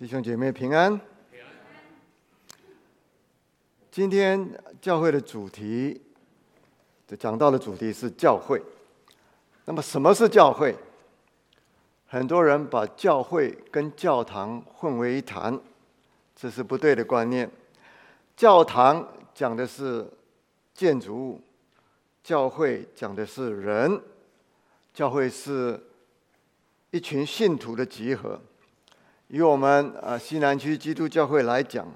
弟兄姐妹平安。今天教会的主题，这讲到的主题是教会。那么什么是教会？很多人把教会跟教堂混为一谈，这是不对的观念。教堂讲的是建筑物，教会讲的是人。教会是一群信徒的集合。以我们啊西南区基督教会来讲，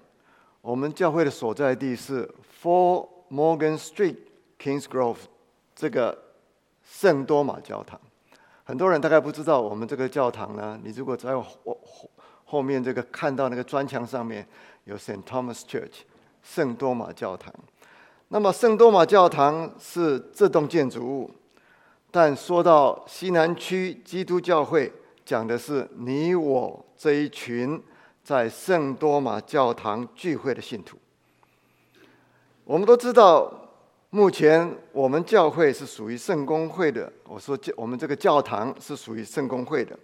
我们教会的所在地是 Four Morgan Street, Kingsgrove 这个圣多玛教堂。很多人大概不知道，我们这个教堂呢，你如果在后后后面这个看到那个砖墙上面有 Saint Thomas Church 圣多玛教堂。那么圣多玛教堂是这栋建筑物，但说到西南区基督教会，讲的是你我。这一群在圣多玛教堂聚会的信徒，我们都知道，目前我们教会是属于圣公会的。我说教我们这个教堂是属于圣公会的。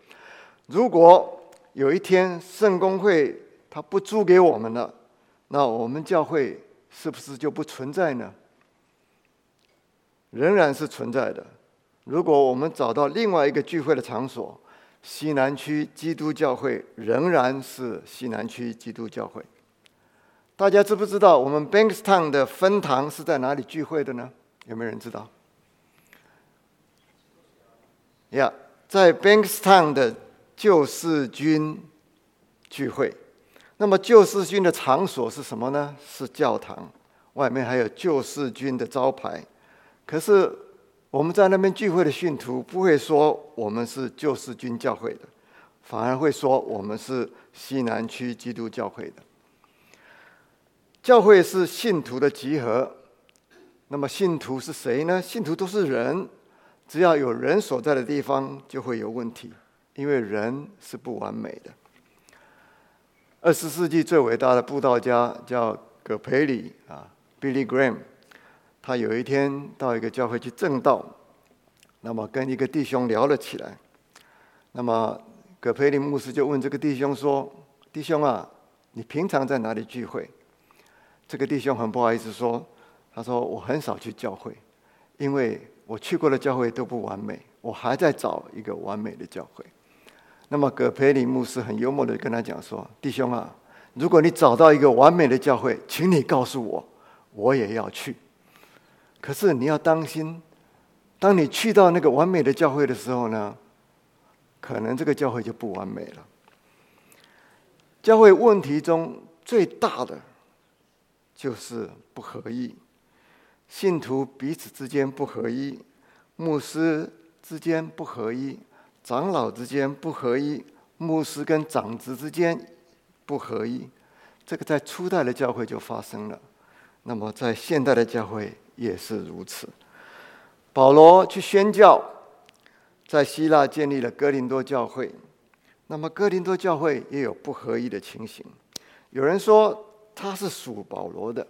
如果有一天圣公会他不租给我们了，那我们教会是不是就不存在呢？仍然是存在的。如果我们找到另外一个聚会的场所，西南区基督教会仍然是西南区基督教会。大家知不知道我们 Bankstown 的分堂是在哪里聚会的呢？有没有人知道？呀，在 Bankstown 的救世军聚会。那么救世军的场所是什么呢？是教堂，外面还有救世军的招牌。可是。我们在那边聚会的信徒不会说我们是救世军教会的，反而会说我们是西南区基督教会的。教会是信徒的集合，那么信徒是谁呢？信徒都是人，只要有人所在的地方就会有问题，因为人是不完美的。二十世纪最伟大的布道家叫葛培里啊，Billy Graham。他有一天到一个教会去正道，那么跟一个弟兄聊了起来。那么葛培林牧师就问这个弟兄说：“弟兄啊，你平常在哪里聚会？”这个弟兄很不好意思说：“他说我很少去教会，因为我去过的教会都不完美，我还在找一个完美的教会。”那么葛培林牧师很幽默的跟他讲说：“弟兄啊，如果你找到一个完美的教会，请你告诉我，我也要去。”可是你要当心，当你去到那个完美的教会的时候呢，可能这个教会就不完美了。教会问题中最大的就是不合一，信徒彼此之间不合一，牧师之间不合一，长老之间不合一，牧师跟长子之间不合一。这个在初代的教会就发生了，那么在现代的教会。也是如此。保罗去宣教，在希腊建立了哥林多教会。那么哥林多教会也有不合一的情形。有人说他是属保罗的，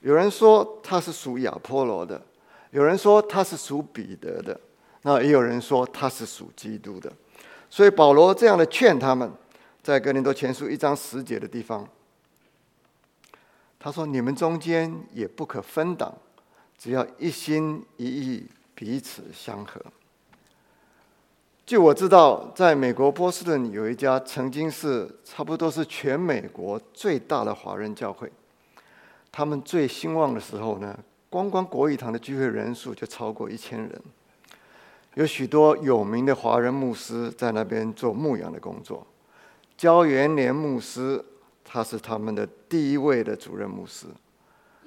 有人说他是属亚波罗的，有人说他是属彼得的，那也有人说他是属基督的。所以保罗这样的劝他们，在哥林多前书一章十节的地方，他说：“你们中间也不可分党。”只要一心一意，彼此相合。据我知道，在美国波士顿有一家曾经是差不多是全美国最大的华人教会。他们最兴旺的时候呢，光光国语堂的聚会人数就超过一千人，有许多有名的华人牧师在那边做牧养的工作。焦元年牧师，他是他们的第一位的主任牧师。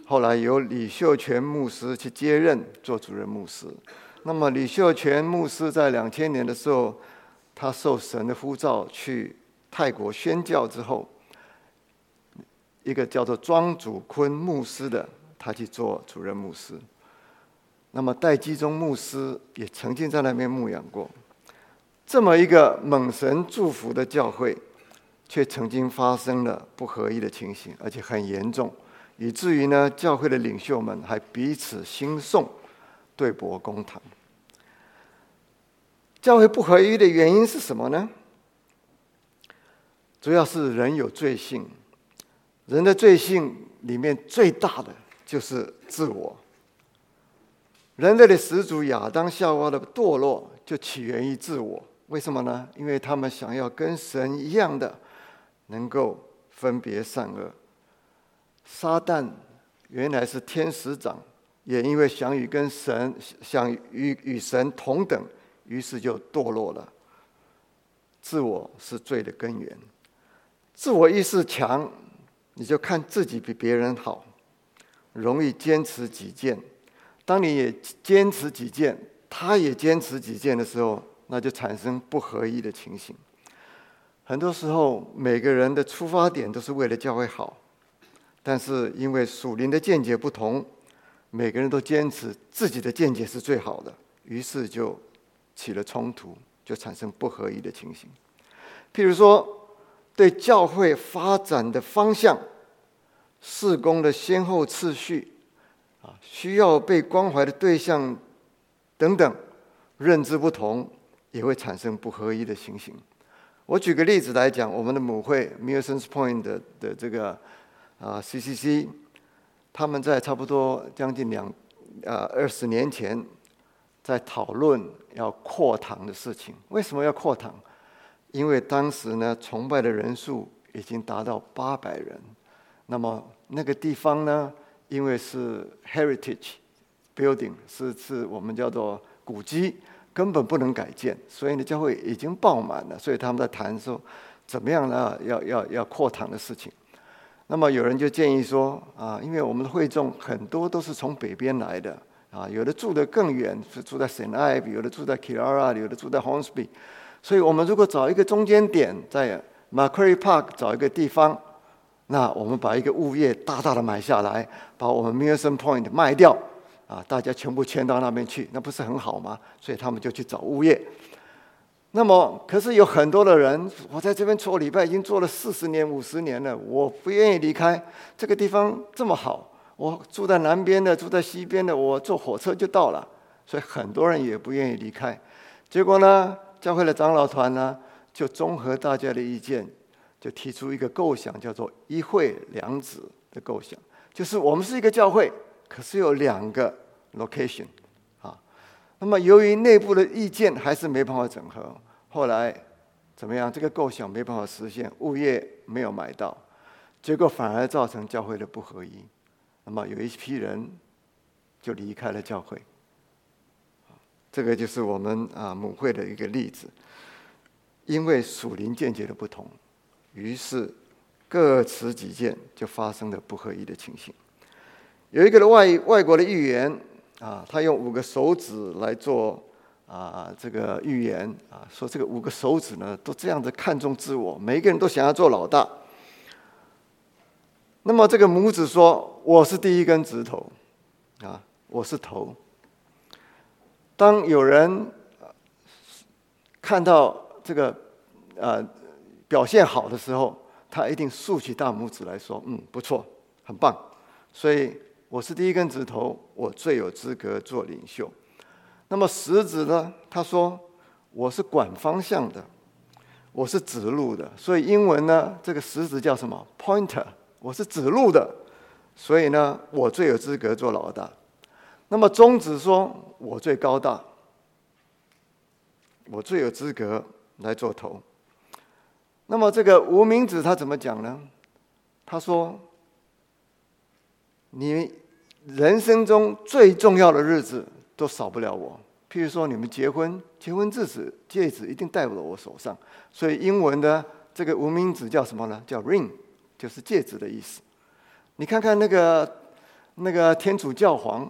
后来由李秀全牧师去接任做主任牧师。那么李秀全牧师在两千年的时候，他受神的呼召去泰国宣教之后，一个叫做庄祖坤牧师的，他去做主任牧师。那么戴基宗牧师也曾经在那边牧养过。这么一个蒙神祝福的教会，却曾经发生了不合一的情形，而且很严重。以至于呢，教会的领袖们还彼此兴讼，对簿公堂。教会不合一的原因是什么呢？主要是人有罪性，人的罪性里面最大的就是自我。人类的始祖亚当夏娃的堕落就起源于自我，为什么呢？因为他们想要跟神一样的，能够分别善恶。撒旦原来是天使长，也因为想与跟神想与与神同等，于是就堕落了。自我是罪的根源，自我意识强，你就看自己比别人好，容易坚持己见。当你也坚持己见，他也坚持己见的时候，那就产生不合一的情形。很多时候，每个人的出发点都是为了教会好，但是因为属灵的见解不同，每个人都坚持自己的见解是最好的，于是就起了冲突，就产生不合一的情形。譬如说，对教会发展的方向、事工的先后次序。啊，需要被关怀的对象等等，认知不同，也会产生不合一的情形。我举个例子来讲，我们的母会 Milsons Point 的的这个啊 CCC，他们在差不多将近两啊二十年前，在讨论要扩堂的事情。为什么要扩堂？因为当时呢，崇拜的人数已经达到八百人，那么那个地方呢？因为是 heritage building，是是我们叫做古迹，根本不能改建，所以呢，教会已经爆满了。所以他们在谈说，怎么样呢？要要要扩堂的事情。那么有人就建议说，啊，因为我们的会众很多都是从北边来的，啊，有的住得更远，是住在 Saint Ive，有的住在 Kira，有的住在 Hornsby，所以我们如果找一个中间点，在 Macquarie Park 找一个地方。那我们把一个物业大大的买下来，把我们 Milson Point 卖掉，啊，大家全部迁到那边去，那不是很好吗？所以他们就去找物业。那么，可是有很多的人，我在这边做礼拜已经做了四十年、五十年了，我不愿意离开这个地方这么好。我住在南边的，住在西边的，我坐火车就到了，所以很多人也不愿意离开。结果呢，教会的长老团呢，就综合大家的意见。就提出一个构想，叫做“一会两子”的构想，就是我们是一个教会，可是有两个 location 啊。那么由于内部的意见还是没办法整合，后来怎么样？这个构想没办法实现，物业没有买到，结果反而造成教会的不合一。那么有一批人就离开了教会。这个就是我们啊母会的一个例子，因为属灵见解的不同。于是各持己见，就发生了不合一的情形。有一个的外外国的预言啊，他用五个手指来做啊这个预言啊，说这个五个手指呢都这样子看重自我，每一个人都想要做老大。那么这个拇指说：“我是第一根指头啊，我是头。”当有人看到这个啊。表现好的时候，他一定竖起大拇指来说：“嗯，不错，很棒。”所以我是第一根指头，我最有资格做领袖。那么食指呢？他说：“我是管方向的，我是指路的。”所以英文呢，这个食指叫什么？Pointer。我是指路的，所以呢，我最有资格做老大。那么中指说：“我最高大，我最有资格来做头。”那么这个无名指他怎么讲呢？他说：“你人生中最重要的日子都少不了我。譬如说你们结婚，结婚戒指戒指一定戴在我手上。所以英文的这个无名指叫什么呢？叫 ring，就是戒指的意思。你看看那个那个天主教皇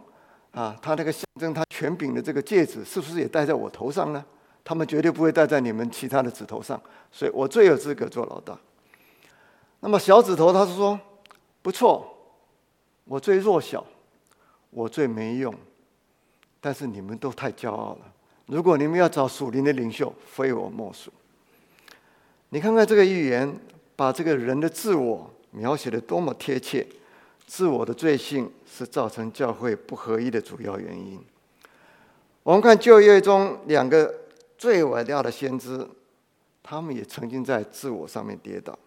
啊，他那个象征他权柄的这个戒指，是不是也戴在我头上呢？”他们绝对不会戴在你们其他的指头上，所以我最有资格做老大。那么小指头，他是说不错，我最弱小，我最没用，但是你们都太骄傲了。如果你们要找属灵的领袖，非我莫属。你看看这个预言，把这个人的自我描写的多么贴切。自我的罪性是造成教会不合一的主要原因。我们看旧约中两个。最伟大的先知，他们也曾经在自我上面跌倒。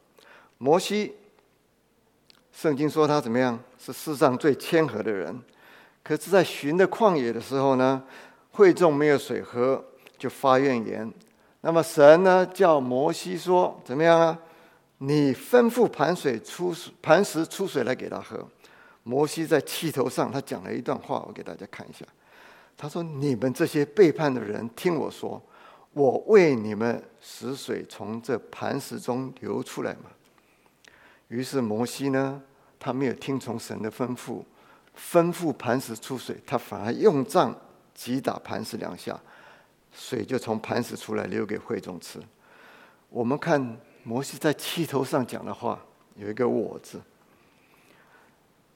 摩西，圣经说他怎么样？是世上最谦和的人。可是，在寻的旷野的时候呢，会众没有水喝，就发怨言。那么神呢，叫摩西说：“怎么样啊？你吩咐盘水出盘石出水来给他喝。”摩西在气头上，他讲了一段话，我给大家看一下。他说：“你们这些背叛的人，听我说，我为你们使水从这磐石中流出来嘛。”于是摩西呢，他没有听从神的吩咐。吩咐磐石出水，他反而用杖击打磐石两下，水就从磐石出来，留给会众吃。我们看摩西在气头上讲的话，有一个“我”字，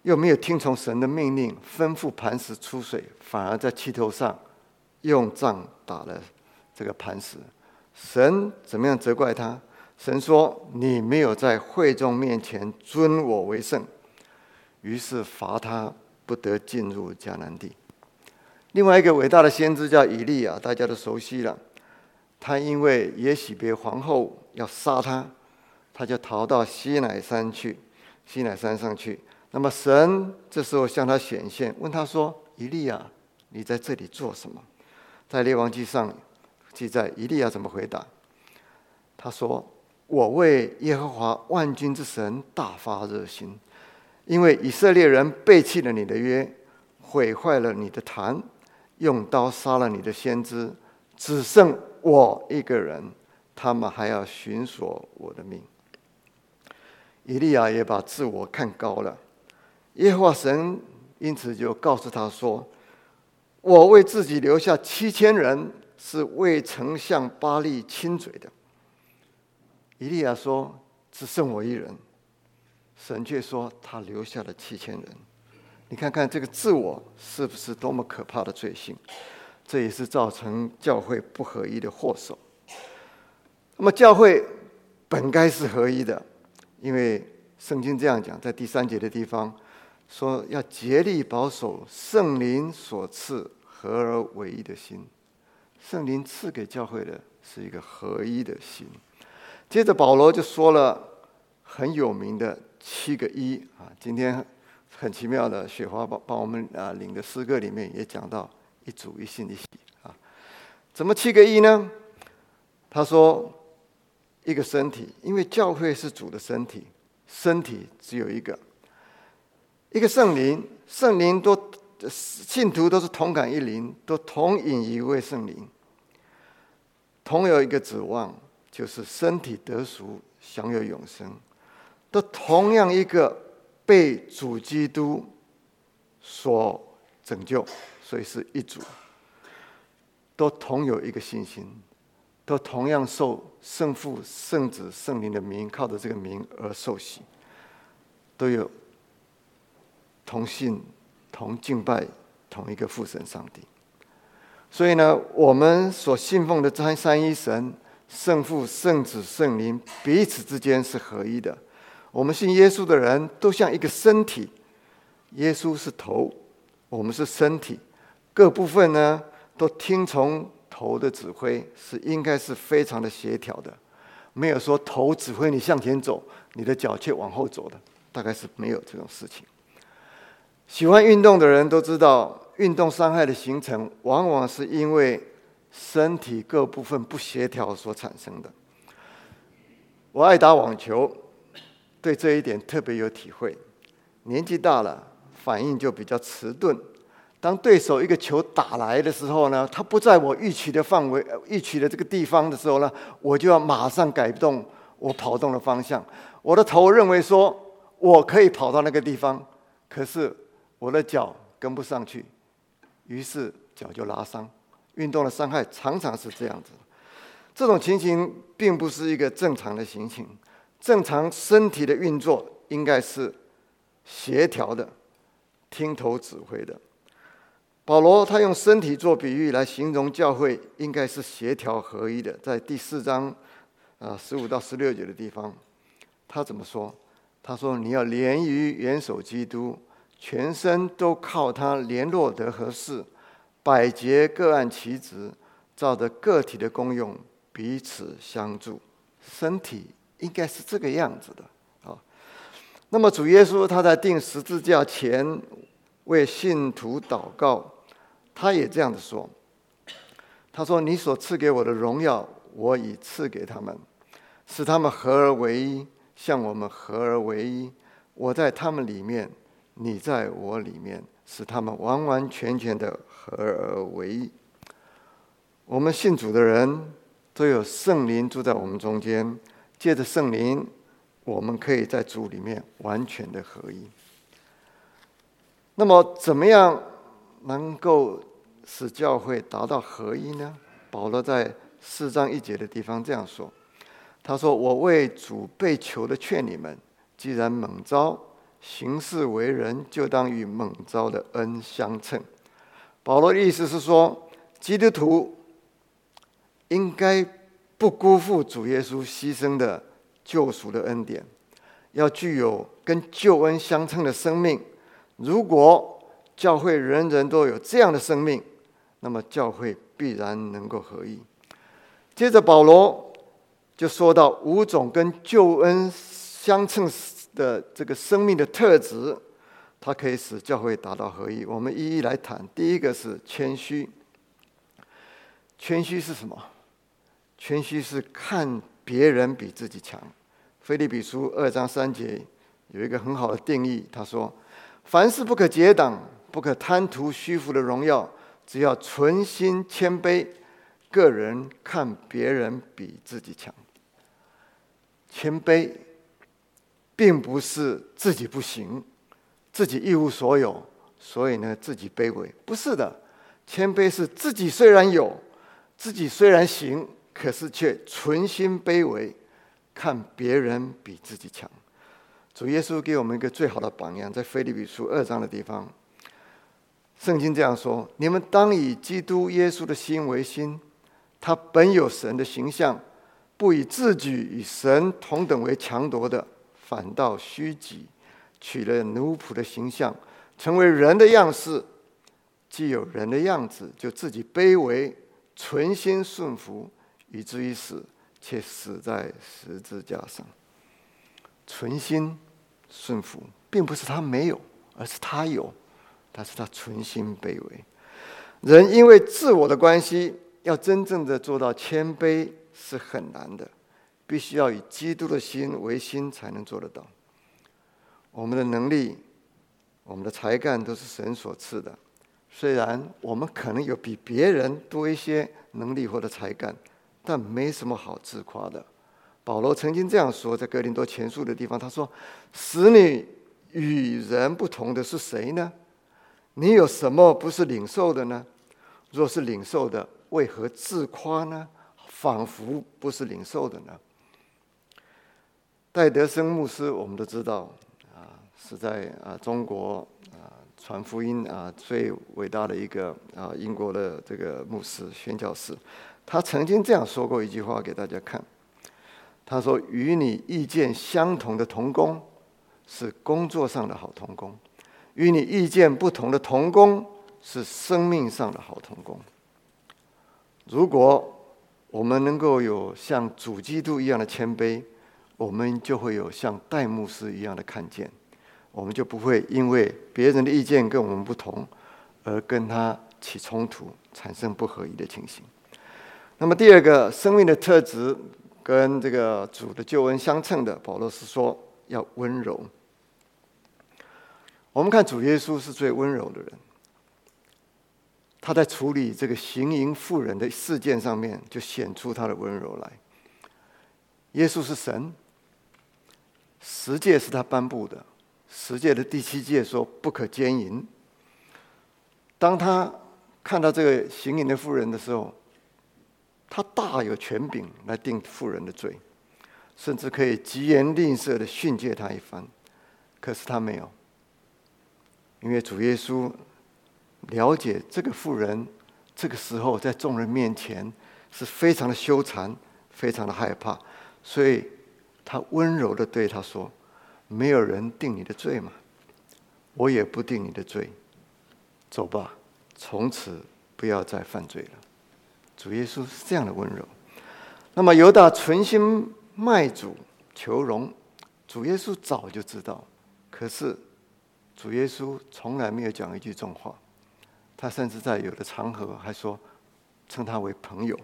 又没有听从神的命令，吩咐磐石出水，反而在气头上用杖打了这个磐石。神怎么样责怪他？神说：“你没有在会众面前尊我为圣。”于是罚他。不得进入迦南地。另外一个伟大的先知叫以利亚，大家都熟悉了。他因为耶喜别皇后要杀他，他就逃到西乃山去，西乃山上去。那么神这时候向他显现，问他说：“以利亚，你在这里做什么？”在列王记上记载，以利亚怎么回答？他说：“我为耶和华万军之神大发热心。”因为以色列人背弃了你的约，毁坏了你的坛，用刀杀了你的先知，只剩我一个人，他们还要寻索我的命。以利亚也把自我看高了，耶和华神因此就告诉他说：“我为自己留下七千人，是未曾向巴利亲嘴的。”以利亚说：“只剩我一人。”神却说他留下了七千人，你看看这个自我是不是多么可怕的罪行？这也是造成教会不合一的祸首。那么教会本该是合一的，因为圣经这样讲，在第三节的地方说要竭力保守圣灵所赐合而为一的心。圣灵赐给教会的是一个合一的心。接着保罗就说了很有名的。七个一啊！今天很奇妙的，雪花帮帮我们啊领的诗歌里面也讲到一主一信一喜啊。怎么七个一呢？他说一个身体，因为教会是主的身体，身体只有一个，一个圣灵，圣灵都信徒都是同感一灵，都同饮一位圣灵，同有一个指望，就是身体得赎，享有永生。都同样一个被主基督所拯救，所以是一组，都同有一个信心，都同样受圣父、圣子、圣灵的名，靠着这个名而受洗，都有同信、同敬拜同一个父神上帝。所以呢，我们所信奉的三三一神、圣父、圣子、圣灵彼此之间是合一的。我们信耶稣的人都像一个身体，耶稣是头，我们是身体，各部分呢都听从头的指挥，是应该是非常的协调的，没有说头指挥你向前走，你的脚却往后走的，大概是没有这种事情。喜欢运动的人都知道，运动伤害的形成往往是因为身体各部分不协调所产生的。我爱打网球。对这一点特别有体会，年纪大了，反应就比较迟钝。当对手一个球打来的时候呢，他不在我预期的范围、预期的这个地方的时候呢，我就要马上改动我跑动的方向。我的头认为说我可以跑到那个地方，可是我的脚跟不上去，于是脚就拉伤。运动的伤害常常是这样子，这种情形并不是一个正常的情形。正常身体的运作应该是协调的，听头指挥的。保罗他用身体做比喻来形容教会，应该是协调合一的。在第四章啊十五到十六节的地方，他怎么说？他说：“你要连于元首基督，全身都靠他联络得合适，百节各按其职，照着个体的功用彼此相助。”身体应该是这个样子的啊。那么主耶稣他在钉十字架前为信徒祷告，他也这样子说：“他说，你所赐给我的荣耀，我已赐给他们，使他们合而为一，像我们合而为一。我在他们里面，你在我里面，使他们完完全全的合而为一。我们信主的人。”都有圣灵住在我们中间，借着圣灵，我们可以在主里面完全的合一。那么，怎么样能够使教会达到合一呢？保罗在四章一节的地方这样说：“他说，我为主被求的劝你们，既然猛招行事为人，就当与猛招的恩相称。”保罗的意思是说，基督徒。应该不辜负主耶稣牺牲的救赎的恩典，要具有跟救恩相称的生命。如果教会人人都有这样的生命，那么教会必然能够合一。接着保罗就说到五种跟救恩相称的这个生命的特质，它可以使教会达到合一。我们一一来谈。第一个是谦虚，谦虚是什么？谦虚是看别人比自己强。菲利比书二章三节有一个很好的定义，他说：“凡事不可结党，不可贪图虚浮的荣耀，只要存心谦卑，个人看别人比自己强。谦卑，并不是自己不行，自己一无所有，所以呢自己卑微。不是的，谦卑是自己虽然有，自己虽然行。”可是却存心卑微，看别人比自己强。主耶稣给我们一个最好的榜样，在腓立比书二章的地方，圣经这样说：“你们当以基督耶稣的心为心，他本有神的形象，不以自己与神同等为强夺的，反倒虚己，取了奴仆的形象，成为人的样式。既有人的样子，就自己卑微，存心顺服。”以至于死，却死在十字架上。存心顺服，并不是他没有，而是他有，但是他存心卑微。人因为自我的关系，要真正的做到谦卑是很难的，必须要以基督的心为心，才能做得到。我们的能力，我们的才干都是神所赐的，虽然我们可能有比别人多一些能力或者才干。但没什么好自夸的。保罗曾经这样说，在哥林多前书的地方，他说：“使你与人不同的是谁呢？你有什么不是领受的呢？若是领受的，为何自夸呢？仿佛不是领受的呢？”戴德生牧师，我们都知道啊，是在啊中国啊传福音啊最伟大的一个啊英国的这个牧师宣教士。他曾经这样说过一句话给大家看，他说：“与你意见相同的同工是工作上的好同工，与你意见不同的同工是生命上的好同工。如果我们能够有像主基督一样的谦卑，我们就会有像戴牧师一样的看见，我们就不会因为别人的意见跟我们不同而跟他起冲突，产生不合一的情形。”那么第二个生命的特质跟这个主的救恩相称的，保罗是说要温柔。我们看主耶稣是最温柔的人，他在处理这个行淫妇人的事件上面就显出他的温柔来。耶稣是神，十诫是他颁布的，十诫的第七诫说不可奸淫。当他看到这个行淫的妇人的时候，他大有权柄来定妇人的罪，甚至可以疾言吝啬的训诫他一番。可是他没有，因为主耶稣了解这个妇人这个时候在众人面前是非常的羞惭，非常的害怕，所以他温柔的对他说：“没有人定你的罪嘛，我也不定你的罪，走吧，从此不要再犯罪了。”主耶稣是这样的温柔，那么犹大存心卖主求荣，主耶稣早就知道，可是主耶稣从来没有讲一句重话，他甚至在有的场合还说称他为朋友。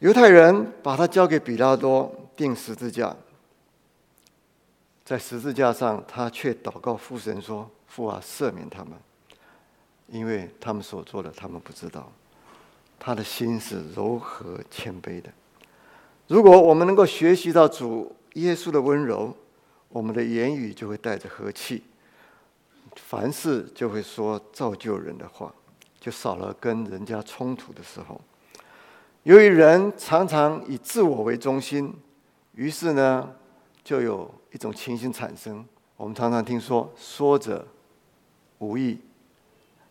犹太人把他交给比拉多钉十字架，在十字架上，他却祷告父神说：“父啊，赦免他们，因为他们所做的，他们不知道。”他的心是柔和谦卑的。如果我们能够学习到主耶稣的温柔，我们的言语就会带着和气，凡事就会说造就人的话，就少了跟人家冲突的时候。由于人常常以自我为中心，于是呢，就有一种情形产生。我们常常听说“说者无意”，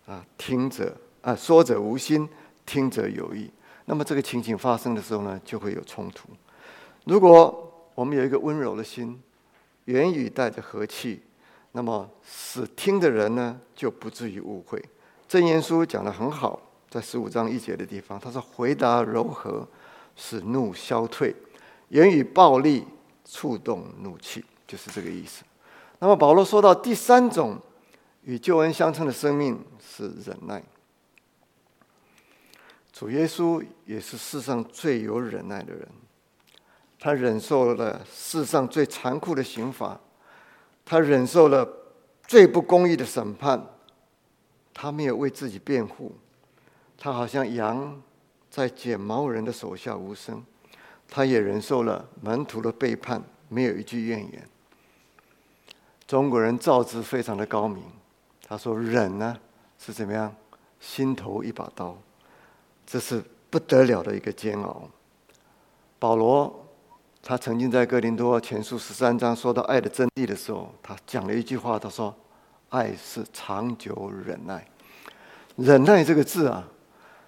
啊，听者啊，说者无心。听者有意，那么这个情景发生的时候呢，就会有冲突。如果我们有一个温柔的心，言语带着和气，那么使听的人呢，就不至于误会。正言书讲的很好，在十五章一节的地方，他说：“回答柔和，使怒消退；言语暴力，触动怒气。”就是这个意思。那么保罗说到第三种与救恩相称的生命是忍耐。主耶稣也是世上最有忍耐的人，他忍受了世上最残酷的刑罚，他忍受了最不公义的审判，他没有为自己辩护，他好像羊在剪毛人的手下无声，他也忍受了门徒的背叛，没有一句怨言。中国人造字非常的高明，他说忍呢是怎么样，心头一把刀。这是不得了的一个煎熬。保罗他曾经在哥林多前书十三章说到爱的真谛的时候，他讲了一句话，他说：“爱是长久忍耐。”忍耐这个字啊，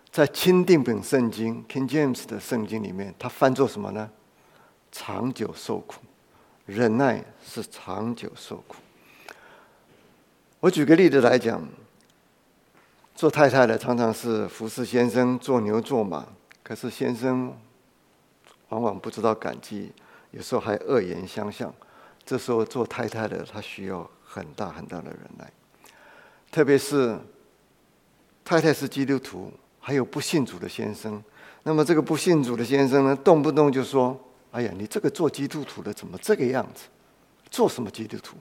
在钦定本圣经 （King James） 的圣经里面，它翻作什么呢？长久受苦。忍耐是长久受苦。我举个例子来讲。做太太的常常是服侍先生做牛做马，可是先生往往不知道感激，有时候还恶言相向。这时候做太太的她需要很大很大的忍耐，特别是太太是基督徒，还有不信主的先生。那么这个不信主的先生呢，动不动就说：“哎呀，你这个做基督徒的怎么这个样子？做什么基督徒？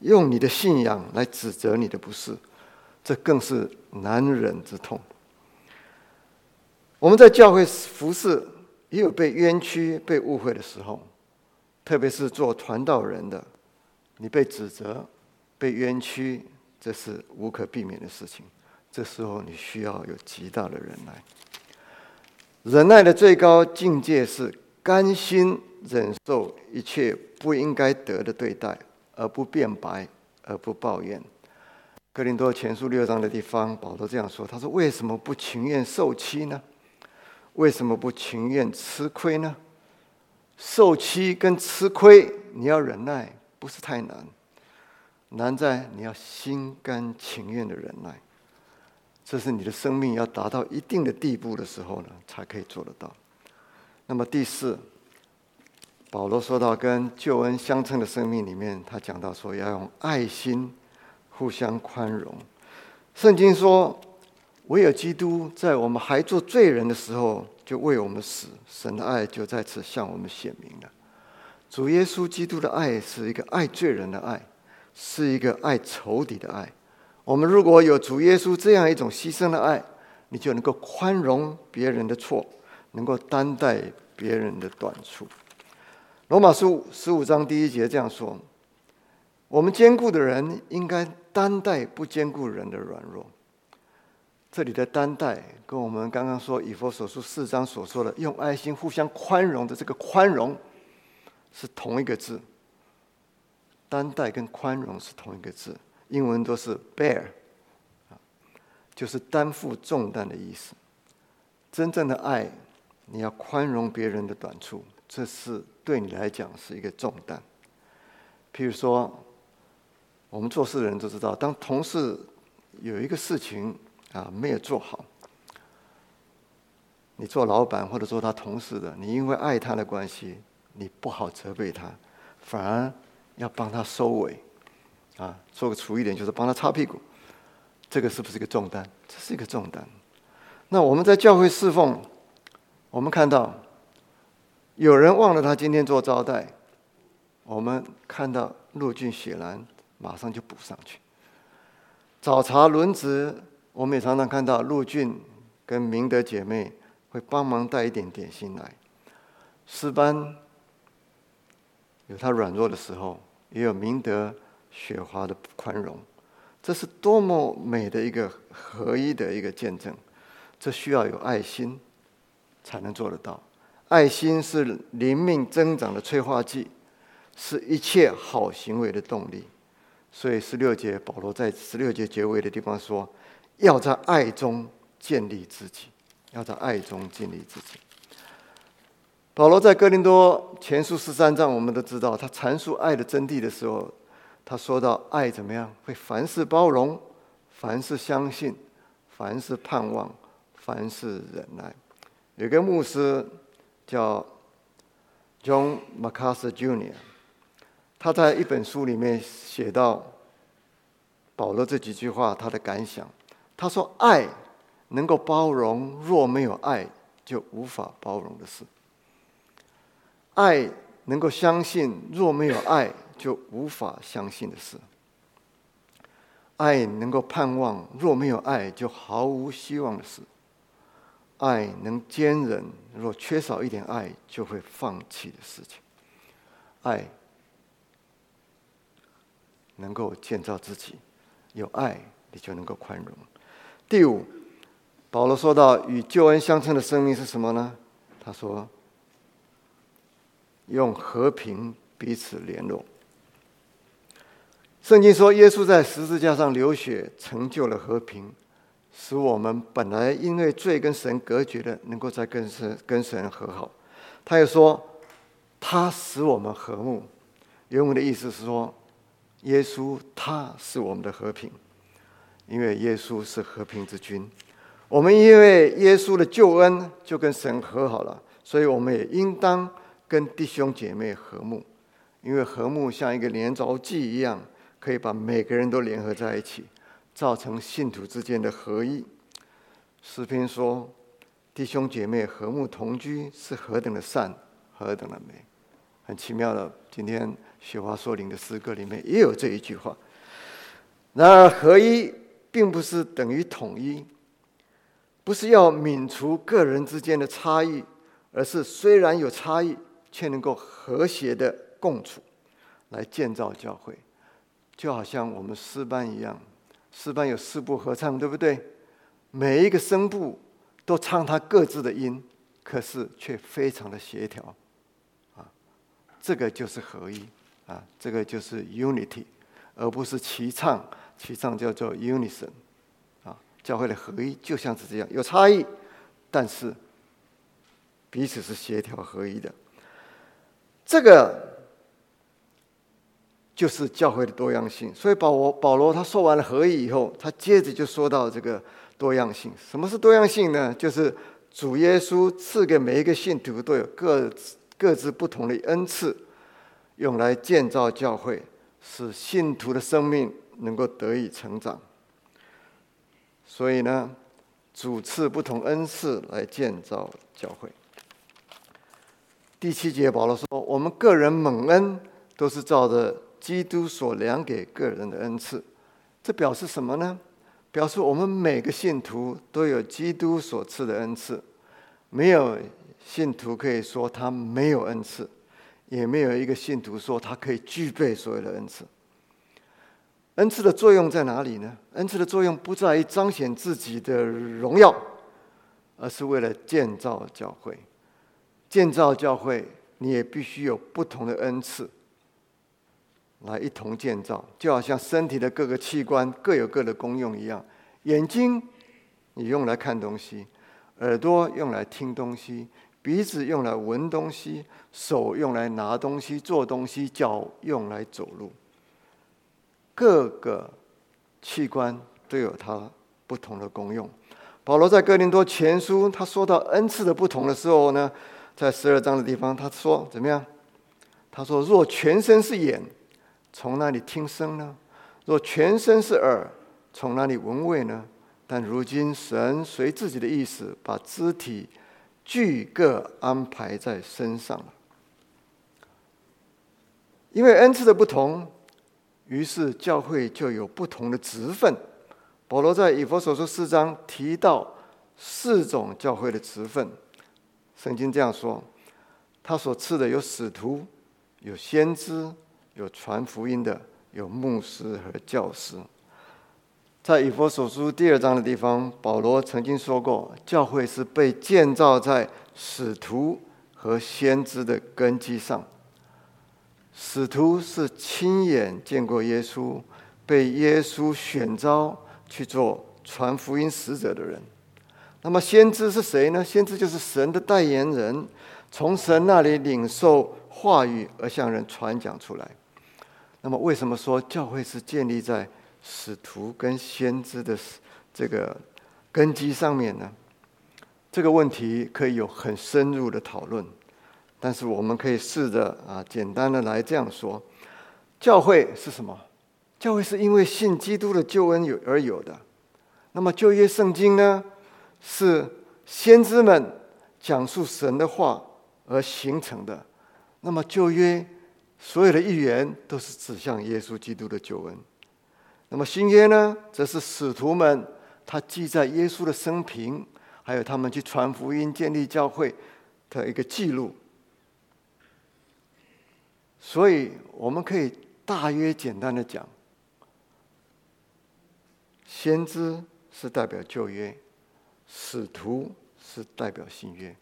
用你的信仰来指责你的不是。”这更是难忍之痛。我们在教会服侍，也有被冤屈、被误会的时候，特别是做传道人的，你被指责、被冤屈，这是无可避免的事情。这时候你需要有极大的忍耐。忍耐的最高境界是甘心忍受一切不应该得的对待，而不辩白，而不抱怨。格林多前书六章的地方，保罗这样说：“他说，为什么不情愿受欺呢？为什么不情愿吃亏呢？受欺跟吃亏，你要忍耐，不是太难，难在你要心甘情愿的忍耐。这是你的生命要达到一定的地步的时候呢，才可以做得到。那么第四，保罗说到跟救恩相称的生命里面，他讲到说要用爱心。”互相宽容。圣经说：“唯有基督在我们还做罪人的时候，就为我们死，神的爱就在此向我们显明了。”主耶稣基督的爱是一个爱罪人的爱，是一个爱仇敌的爱。我们如果有主耶稣这样一种牺牲的爱，你就能够宽容别人的错，能够担待别人的短处。罗马书十五章第一节这样说：“我们坚固的人应该。”担待不兼顾人的软弱，这里的担待跟我们刚刚说以佛所述四章所说的用爱心互相宽容的这个宽容是同一个字。担待跟宽容是同一个字，英文都是 bear，就是担负重担的意思。真正的爱，你要宽容别人的短处，这是对你来讲是一个重担。譬如说。我们做事的人都知道，当同事有一个事情啊没有做好，你做老板或者做他同事的，你因为爱他的关系，你不好责备他，反而要帮他收尾，啊，做个粗一点就是帮他擦屁股，这个是不是一个重担？这是一个重担。那我们在教会侍奉，我们看到有人忘了他今天做招待，我们看到陆俊雪兰马上就补上去。早茶轮值，我们也常常看到陆俊跟明德姐妹。会帮忙带一点点心来。诗班有他软弱的时候，也有明德雪华的宽容，这是多么美的一个合一的一个见证。这需要有爱心才能做得到。爱心是灵命增长的催化剂，是一切好行为的动力。所以十六节保罗在十六节结尾的地方说：“要在爱中建立自己。”要在爱中建立自己。保罗在哥林多前书十三章，我们都知道，他阐述爱的真谛的时候，他说到爱怎么样？会凡事包容，凡事相信，凡事盼望，凡事忍耐。有个牧师叫 John MacArthur Jr.，他在一本书里面写到保罗这几句话，他的感想。他说：“爱。”能够包容，若没有爱，就无法包容的事；爱能够相信，若没有爱，就无法相信的事；爱能够盼望，若没有爱，就毫无希望的事；爱能坚忍，若缺少一点爱，就会放弃的事情；爱能够建造自己，有爱，你就能够宽容。第五。保罗说到与救恩相称的生命是什么呢？他说：“用和平彼此联络。”圣经说，耶稣在十字架上流血，成就了和平，使我们本来因为罪跟神隔绝的，能够在跟神跟神和好。他又说：“他使我们和睦。”原文的意思是说，耶稣他是我们的和平，因为耶稣是和平之君。我们因为耶稣的救恩就跟神和好了，所以我们也应当跟弟兄姐妹和睦，因为和睦像一个连着剂一样，可以把每个人都联合在一起，造成信徒之间的合一。诗篇说：“弟兄姐妹和睦同居是何等的善，何等的美。”很奇妙的，今天雪花说林的诗歌里面也有这一句话。然而，合一并不是等于统一。不是要泯除个人之间的差异，而是虽然有差异，却能够和谐的共处，来建造教会。就好像我们诗班一样，诗班有四部合唱，对不对？每一个声部都唱它各自的音，可是却非常的协调，啊，这个就是合一啊，这个就是 unity，而不是齐唱，齐唱叫做 unison。啊教会的合一就像是这样，有差异，但是彼此是协调合一的。这个就是教会的多样性。所以保罗保罗他说完了合一以后，他接着就说到这个多样性。什么是多样性呢？就是主耶稣赐给每一个信徒都有各各自不同的恩赐，用来建造教会，使信徒的生命能够得以成长。所以呢，主赐不同恩赐来建造教会。第七节，保罗说：“我们个人蒙恩，都是照着基督所量给个人的恩赐。”这表示什么呢？表示我们每个信徒都有基督所赐的恩赐，没有信徒可以说他没有恩赐，也没有一个信徒说他可以具备所有的恩赐。恩赐的作用在哪里呢？恩赐的作用不在于彰显自己的荣耀，而是为了建造教会。建造教会，你也必须有不同的恩赐来一同建造，就好像身体的各个器官各有各的功用一样。眼睛你用来看东西，耳朵用来听东西，鼻子用来闻东西，手用来拿东西、做东西，脚用来走路。各个器官都有它不同的功用，保罗在哥林多前书，他说到恩赐的不同的时候呢，在十二章的地方，他说怎么样？他说：“若全身是眼，从哪里听声呢？若全身是耳，从哪里闻味呢？但如今神随自己的意思，把肢体俱各安排在身上了。因为恩赐的不同，于是教会就有不同的职分。保罗在以弗所书四章提到四种教会的职分。圣经这样说：他所赐的有使徒。”有先知，有传福音的，有牧师和教师。在以弗所书第二章的地方，保罗曾经说过，教会是被建造在使徒和先知的根基上。使徒是亲眼见过耶稣，被耶稣选召去做传福音使者的人。那么先知是谁呢？先知就是神的代言人，从神那里领受。话语而向人传讲出来。那么，为什么说教会是建立在使徒跟先知的这个根基上面呢？这个问题可以有很深入的讨论，但是我们可以试着啊，简单的来这样说：教会是什么？教会是因为信基督的救恩有而有的。那么旧约圣经呢，是先知们讲述神的话而形成的。那么旧约所有的预言都是指向耶稣基督的救恩。那么新约呢，则是使徒们他记载耶稣的生平，还有他们去传福音、建立教会的一个记录。所以我们可以大约简单的讲，先知是代表旧约，使徒是代表新约。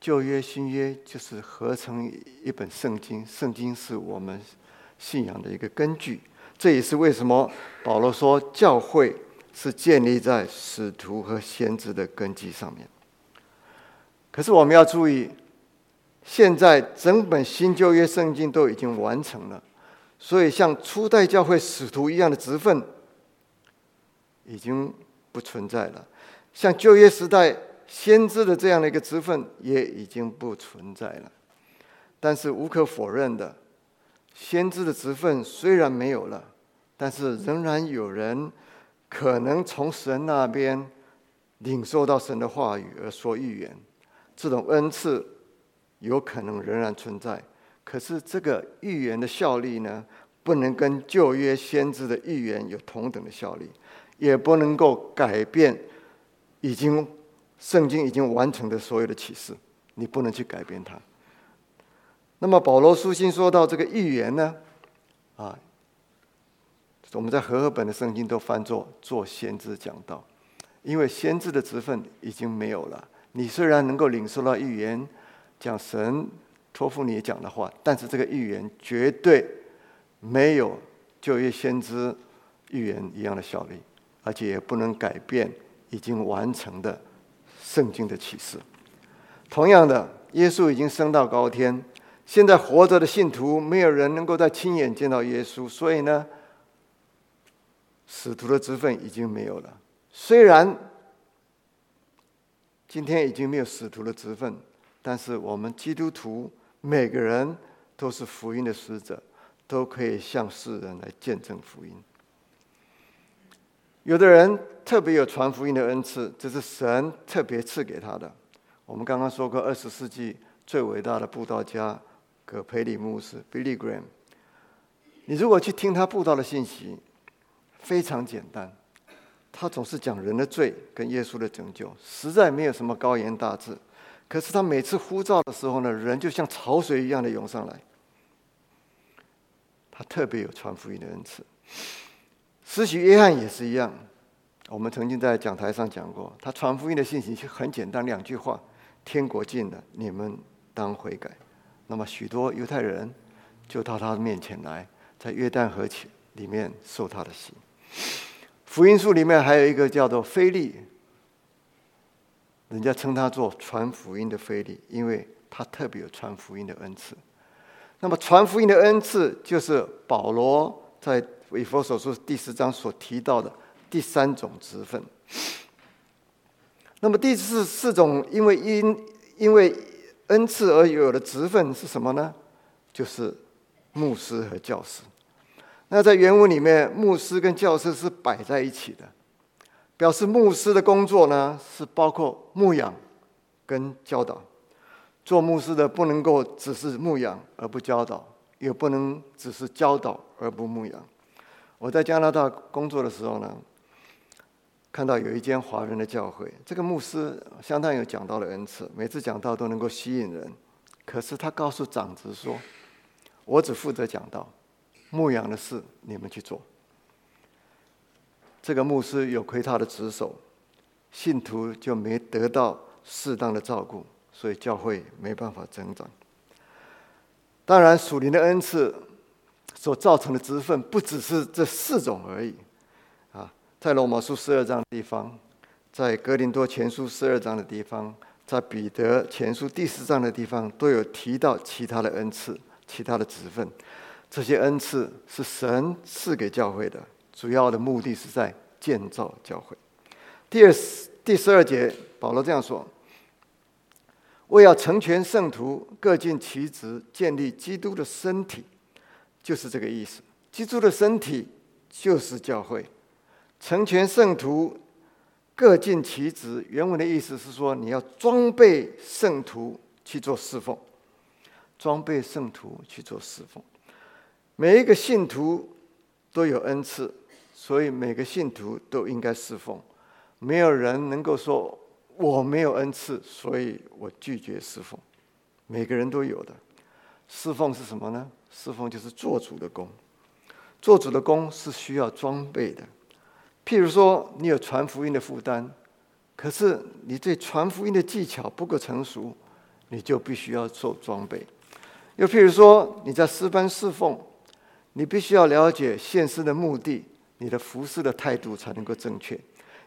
旧约、新约就是合成一本圣经，圣经是我们信仰的一个根据。这也是为什么保罗说教会是建立在使徒和先知的根基上面。可是我们要注意，现在整本新旧约圣经都已经完成了，所以像初代教会使徒一样的职分已经不存在了，像旧约时代。先知的这样的一个职分也已经不存在了，但是无可否认的，先知的职分虽然没有了，但是仍然有人可能从神那边领受到神的话语而说预言，这种恩赐有可能仍然存在。可是这个预言的效力呢，不能跟旧约先知的预言有同等的效力，也不能够改变已经。圣经已经完成的所有的启示，你不能去改变它。那么保罗书信说到这个预言呢，啊，我们在和合本的圣经都翻作做先知讲道，因为先知的职分已经没有了。你虽然能够领受到预言，讲神托付你讲的话，但是这个预言绝对没有旧约先知预言一样的效力，而且也不能改变已经完成的。圣经的启示，同样的，耶稣已经升到高天，现在活着的信徒没有人能够再亲眼见到耶稣，所以呢，使徒的职分已经没有了。虽然今天已经没有使徒的职分，但是我们基督徒每个人都是福音的使者，都可以向世人来见证福音。有的人特别有传福音的恩赐，这是神特别赐给他的。我们刚刚说过，二十世纪最伟大的布道家葛培里牧师 （Billy Graham）。你如果去听他布道的信息，非常简单。他总是讲人的罪跟耶稣的拯救，实在没有什么高言大志。可是他每次呼召的时候呢，人就像潮水一样的涌上来。他特别有传福音的恩赐。施洗约翰也是一样，我们曾经在讲台上讲过，他传福音的信息很简单，两句话：天国近了，你们当悔改。那么许多犹太人就到他的面前来，在约旦河前里面受他的洗。福音书里面还有一个叫做菲利，人家称他做传福音的菲利，因为他特别有传福音的恩赐。那么传福音的恩赐就是保罗在。以佛所说第四章所提到的第三种职分，那么第四四种因为因因为恩赐而有的职分是什么呢？就是牧师和教师。那在原文里面，牧师跟教师是摆在一起的，表示牧师的工作呢是包括牧养跟教导。做牧师的不能够只是牧养而不教导，也不能只是教导而不牧养。我在加拿大工作的时候呢，看到有一间华人的教会，这个牧师相当有讲到的恩赐，每次讲道都能够吸引人。可是他告诉长子说：“我只负责讲道。”牧养的事你们去做。这个牧师有亏他的职守，信徒就没得到适当的照顾，所以教会没办法增长。当然，属灵的恩赐所造成的职分不只是这四种而已。啊，在罗马书十二章的地方，在格林多前书十二章的地方，在彼得前书第四章的地方，都有提到其他的恩赐、其他的职分。这些恩赐是神赐给教会的，主要的目的是在建造教会。第二十第十二节，保罗这样说：“为要成全圣徒，各尽其职，建立基督的身体。”就是这个意思。基督的身体就是教会，成全圣徒，各尽其职。原文的意思是说，你要装备圣徒去做侍奉，装备圣徒去做侍奉。每一个信徒都有恩赐，所以每个信徒都应该侍奉。没有人能够说我没有恩赐，所以我拒绝侍奉。每个人都有的。侍奉是什么呢？侍奉就是做主的工。做主的工是需要装备的。譬如说，你有传福音的负担，可是你对传福音的技巧不够成熟，你就必须要做装备。又譬如说，你在私班侍奉。你必须要了解献诗的目的，你的服饰的态度才能够正确。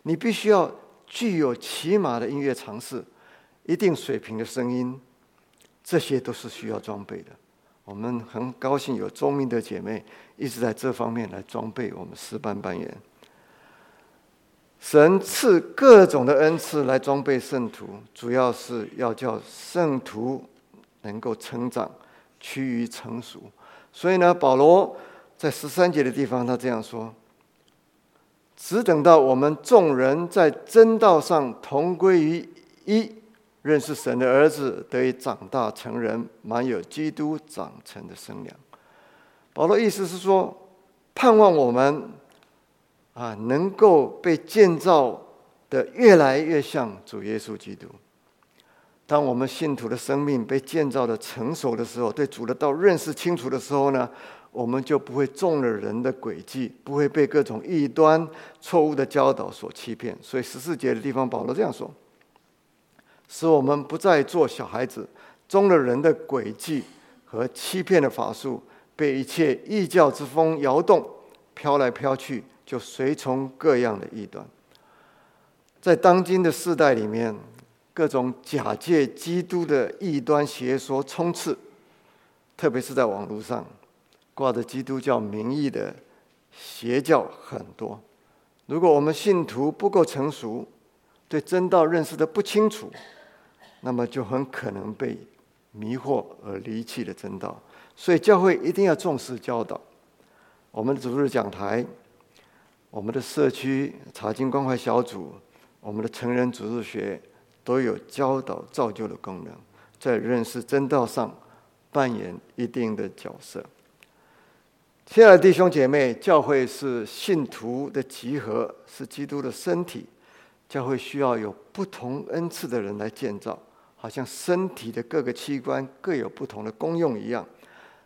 你必须要具有起码的音乐常识，一定水平的声音，这些都是需要装备的。我们很高兴有聪明的姐妹一直在这方面来装备我们诗班班员。神赐各种的恩赐来装备圣徒，主要是要叫圣徒能够成长，趋于成熟。所以呢，保罗在十三节的地方，他这样说：“只等到我们众人在真道上同归于一，认识神的儿子，得以长大成人，满有基督长成的身量。”保罗意思是说，盼望我们啊，能够被建造的越来越像主耶稣基督。当我们信徒的生命被建造的成熟的时候，对主的道认识清楚的时候呢，我们就不会中了人的诡计，不会被各种异端、错误的教导所欺骗。所以十四节的地方，保罗这样说：，使我们不再做小孩子，中了人的诡计和欺骗的法术，被一切异教之风摇动，飘来飘去，就随从各样的异端。在当今的世代里面。各种假借基督的异端邪说充斥，特别是在网络上，挂着基督教名义的邪教很多。如果我们信徒不够成熟，对真道认识的不清楚，那么就很可能被迷惑而离弃了真道。所以教会一定要重视教导。我们的主日讲台，我们的社区查经关怀小组，我们的成人主日学。都有教导造就的功能，在认识真道上扮演一定的角色。亲爱的弟兄姐妹，教会是信徒的集合，是基督的身体。教会需要有不同恩赐的人来建造，好像身体的各个器官各有不同的功用一样。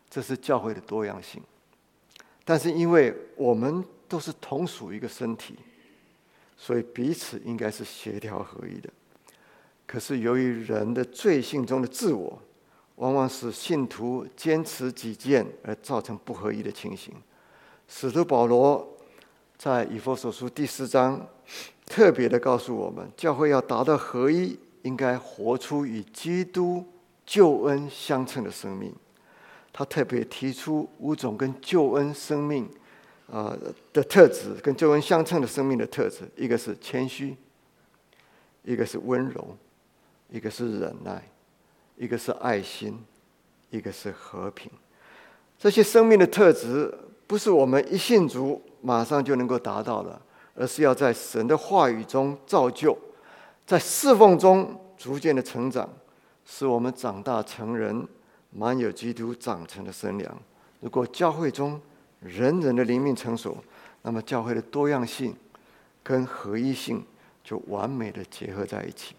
这是教会的多样性。但是，因为我们都是同属一个身体，所以彼此应该是协调合一的。可是，由于人的罪性中的自我，往往使信徒坚持己见，而造成不合一的情形。使徒保罗在以弗所书第四章特别的告诉我们，教会要达到合一，应该活出与基督救恩相称的生命。他特别提出五种跟救恩生命啊的特质，跟救恩相称的生命的特质，一个是谦虚。一个是温柔，一个是忍耐，一个是爱心，一个是和平。这些生命的特质，不是我们一信主马上就能够达到的，而是要在神的话语中造就，在侍奉中逐渐的成长，使我们长大成人，满有基督长成的身量。如果教会中人人的灵命成熟，那么教会的多样性跟合一性就完美的结合在一起，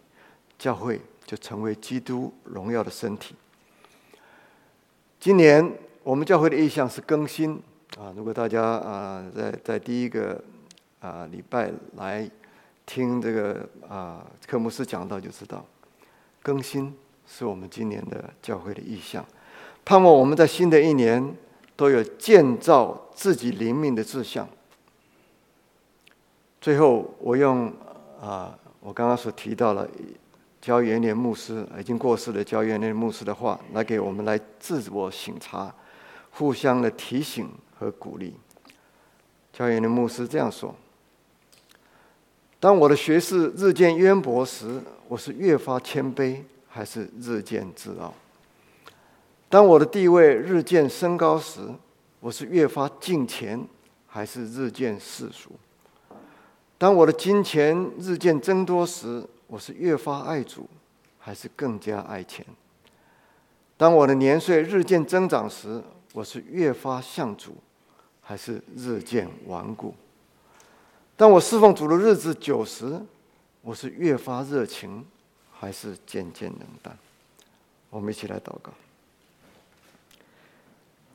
教会就成为基督荣耀的身体。今年。我们教会的意向是更新啊！如果大家啊在在第一个啊礼拜来听这个啊科目斯讲到，就知道更新是我们今年的教会的意向。盼望我们在新的一年都有建造自己灵命的志向。最后，我用啊我刚刚所提到了焦元年牧师已经过世的焦元年牧师的话，来给我们来自我省察。互相的提醒和鼓励。教员的牧师这样说：“当我的学识日渐渊博时，我是越发谦卑，还是日渐自傲？当我的地位日渐升高时，我是越发敬虔，还是日渐世俗？当我的金钱日渐增多时，我是越发爱主，还是更加爱钱？当我的年岁日渐增长时？”我是越发向主，还是日渐顽固？当我侍奉主的日子久时，我是越发热情，还是渐渐冷淡？我们一起来祷告。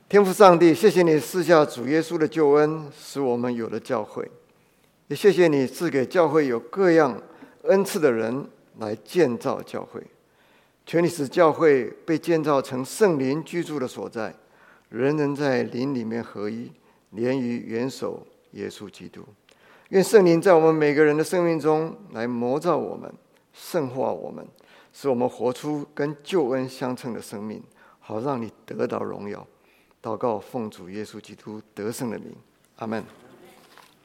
天父上帝，谢谢你赐下主耶稣的救恩，使我们有了教会；也谢谢你赐给教会有各样恩赐的人来建造教会。求你使教会被建造成圣灵居住的所在。人人在灵里面合一，连于元首耶稣基督。愿圣灵在我们每个人的生命中来磨造我们、圣化我们，使我们活出跟救恩相称的生命，好让你得到荣耀。祷告奉主耶稣基督得胜的名，阿门。